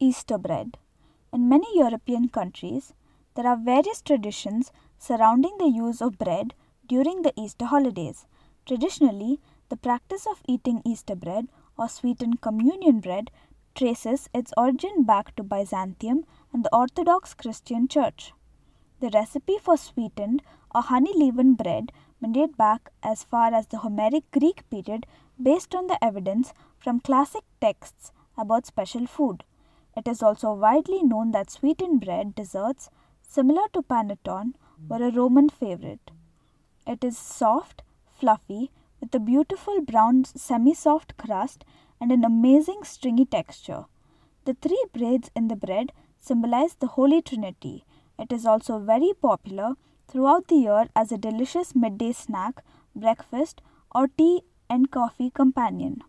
Easter bread. In many European countries, there are various traditions surrounding the use of bread during the Easter holidays. Traditionally, the practice of eating Easter bread or sweetened communion bread traces its origin back to Byzantium and the Orthodox Christian Church. The recipe for sweetened or honey leavened bread may date back as far as the Homeric Greek period based on the evidence from classic texts about special food. It is also widely known that sweetened bread desserts, similar to panettone, were a Roman favorite. It is soft, fluffy, with a beautiful brown semi soft crust and an amazing stringy texture. The three braids in the bread symbolize the Holy Trinity. It is also very popular throughout the year as a delicious midday snack, breakfast, or tea and coffee companion.